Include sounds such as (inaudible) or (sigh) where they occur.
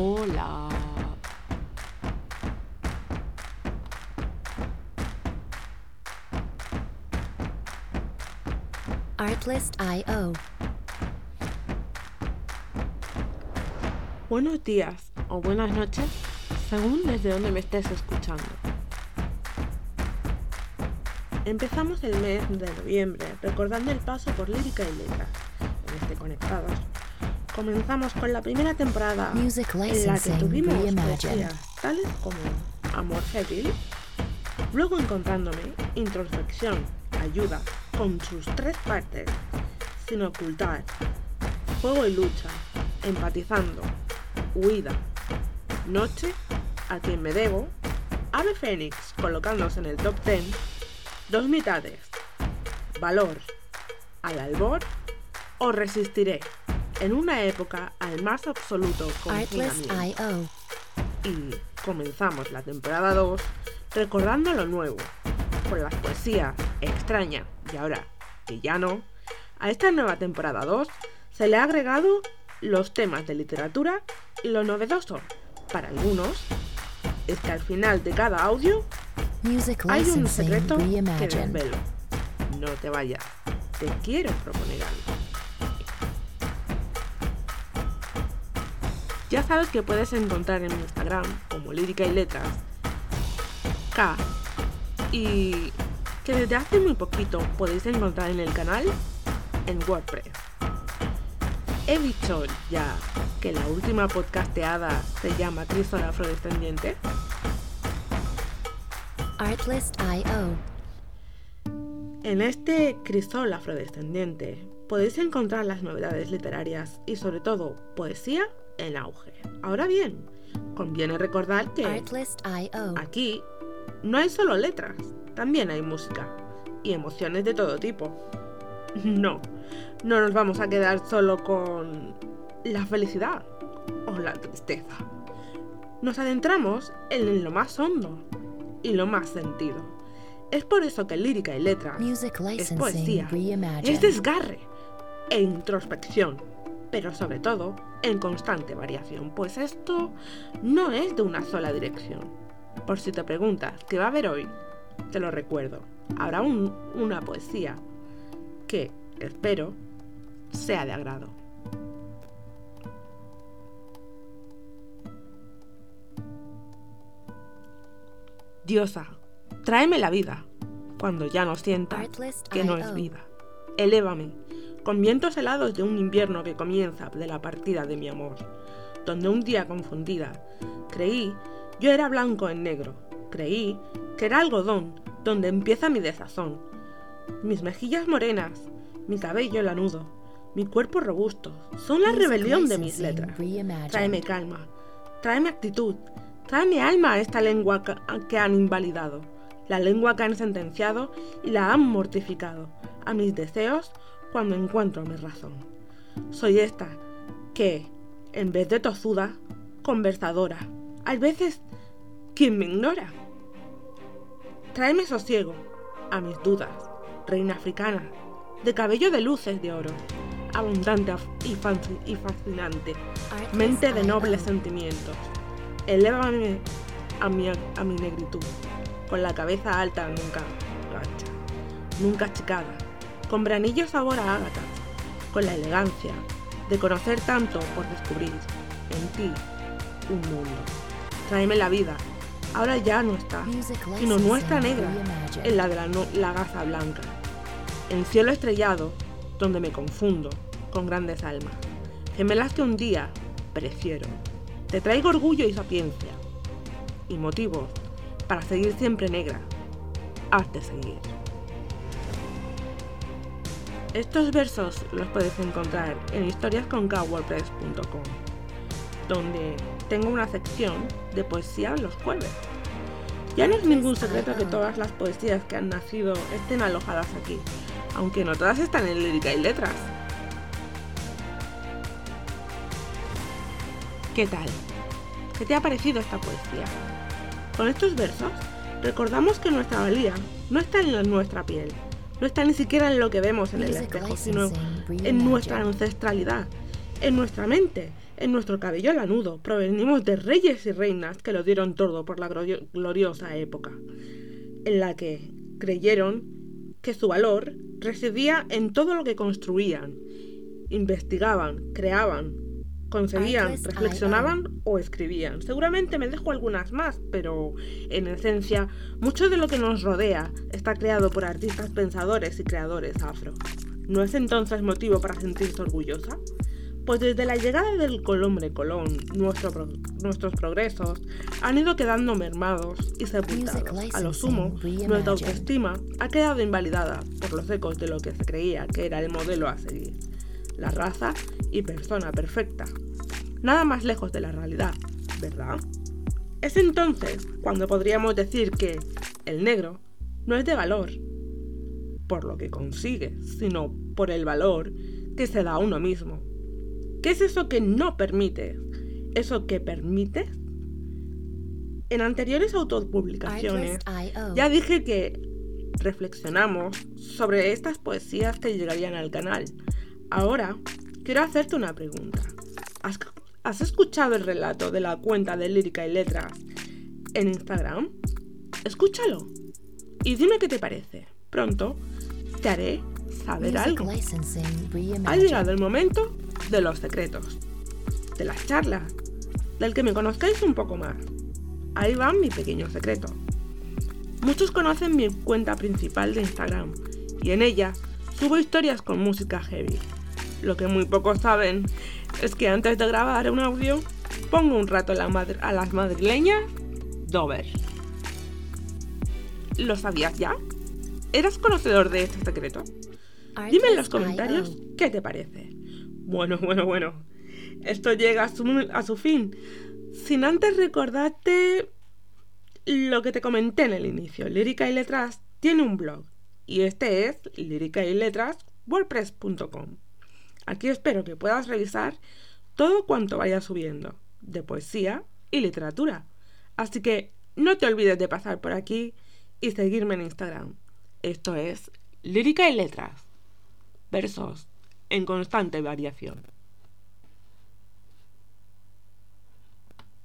Hola. Artlist.io. Buenos días o buenas noches, según desde donde me estés escuchando. Empezamos el mes de noviembre recordando el paso por lírica y letra en este Conectados. Comenzamos con la primera temporada Music en la que tuvimos poesías tales como Amor Febril, luego encontrándome Introspección, Ayuda, con sus tres partes, Sin ocultar, Fuego y lucha, Empatizando, Huida, Noche, A quien me debo, Ave Fénix colocándose en el top 10, Dos mitades, Valor, Al albor o Resistiré, en una época al más absoluto confinamiento Artlist.io. y comenzamos la temporada 2 recordando lo nuevo, con las poesías extraña y ahora que ya no, a esta nueva temporada 2 se le ha agregado los temas de literatura y lo novedoso para algunos es que al final de cada audio Music hay un secreto que desvelo. No te vayas, te quiero proponer algo. Ya sabes que puedes encontrar en mi Instagram como lírica y letras K y que desde hace muy poquito podéis encontrar en el canal en WordPress. He dicho ya que la última podcasteada se llama Crisol Afrodescendiente. Artlist.io. En este crisol afrodescendiente podéis encontrar las novedades literarias y sobre todo poesía en auge. Ahora bien, conviene recordar que aquí no hay solo letras, también hay música y emociones de todo tipo. (laughs) No, no nos vamos a quedar solo con la felicidad o la tristeza. Nos adentramos en lo más hondo y lo más sentido. Es por eso que lírica y Music es poesía, es desgarre e introspección, pero sobre todo en constante variación, pues esto no es de una sola dirección. Por si te preguntas qué va a haber hoy, te lo recuerdo, habrá un- una poesía que, espero, sea de agrado. Diosa, tráeme la vida cuando ya no sienta que no es vida. Elévame, con vientos helados de un invierno que comienza de la partida de mi amor, donde un día confundida creí yo era blanco en negro, creí que era algodón donde empieza mi desazón. Mis mejillas morenas, mi cabello lanudo, mi cuerpo robusto, son la rebelión de mis letras. Tráeme calma, tráeme actitud, tráeme alma a esta lengua que han invalidado, la lengua que han sentenciado y la han mortificado, a mis deseos cuando encuentro mi razón. Soy esta que, en vez de tozuda, conversadora, a veces quien me ignora. Tráeme sosiego a mis dudas, reina africana, de cabello de luces de oro, abundante y, y fascinante, mente de nobles sentimientos. Elévame a mi, a mi negritud, con la cabeza alta nunca nunca achicada, con branillo sabor a ágata, con la elegancia de conocer tanto por descubrir en ti un mundo. Tráeme la vida, ahora ya no está, sino nuestra negra, en la de la, no- la gasa blanca, en cielo estrellado, donde me confundo con grandes almas, gemelas que un día prefiero. Te traigo orgullo y sapiencia, y motivos para seguir siempre negra. Hazte seguir. Estos versos los puedes encontrar en historiasconkwordpress.com, donde tengo una sección de poesía los jueves. Ya no es ningún secreto que todas las poesías que han nacido estén alojadas aquí, aunque no todas están en lírica y letras. ¿Qué tal? ¿Qué te ha parecido esta poesía? Con estos versos recordamos que nuestra valía no está en nuestra piel, no está ni siquiera en lo que vemos en el espejo, sino en nuestra ancestralidad, en nuestra mente, en nuestro cabello lanudo. Provenimos de reyes y reinas que lo dieron todo por la gloriosa época, en la que creyeron que su valor residía en todo lo que construían, investigaban, creaban, concebían, reflexionaban o escribían. Seguramente me dejo algunas más, pero en esencia, mucho de lo que nos rodea está creado por artistas pensadores y creadores afro. ¿No es entonces motivo para sentirse orgullosa? Pues desde la llegada del Colombre Colón, nuestros progresos han ido quedando mermados y sepultados. A lo sumo, nuestra autoestima ha quedado invalidada por los ecos de lo que se creía que era el modelo a seguir. La raza y persona perfecta. Nada más lejos de la realidad, ¿verdad? Es entonces cuando podríamos decir que el negro no es de valor por lo que consigue, sino por el valor que se da a uno mismo. ¿Qué es eso que no permite? ¿Eso que permite? En anteriores autopublicaciones ya dije que reflexionamos sobre estas poesías que llegarían al canal. Ahora quiero hacerte una pregunta. ¿Has, escuchado el relato de la cuenta de Lírica y Letras en Instagram? Escúchalo y dime qué te parece. Pronto te haré saber algo. Ha llegado el momento de los secretos, de las charlas, del que me conozcáis un poco más. Ahí va mi pequeño secreto. Muchos conocen mi cuenta principal de Instagram y en ella subo historias con música heavy. Lo que muy pocos saben es que antes de grabar un audio pongo un rato a, las madrileñas Dover. ¿Lo sabías ya? ¿Eras conocedor de este secreto? Dime en los comentarios qué te parece. Bueno, (laughs) bueno, bueno. Esto llega a su, a su fin. Sin antes recordarte lo que te comenté en el inicio. Lírica y Letras tiene un blog. Y este es lírica y letras wordpress.com. Aquí espero que puedas revisar todo cuanto vaya subiendo, de poesía y literatura. Así que no te olvides de pasar por aquí y seguirme en Instagram. Esto es Lírica y Letras. Versos en constante variación.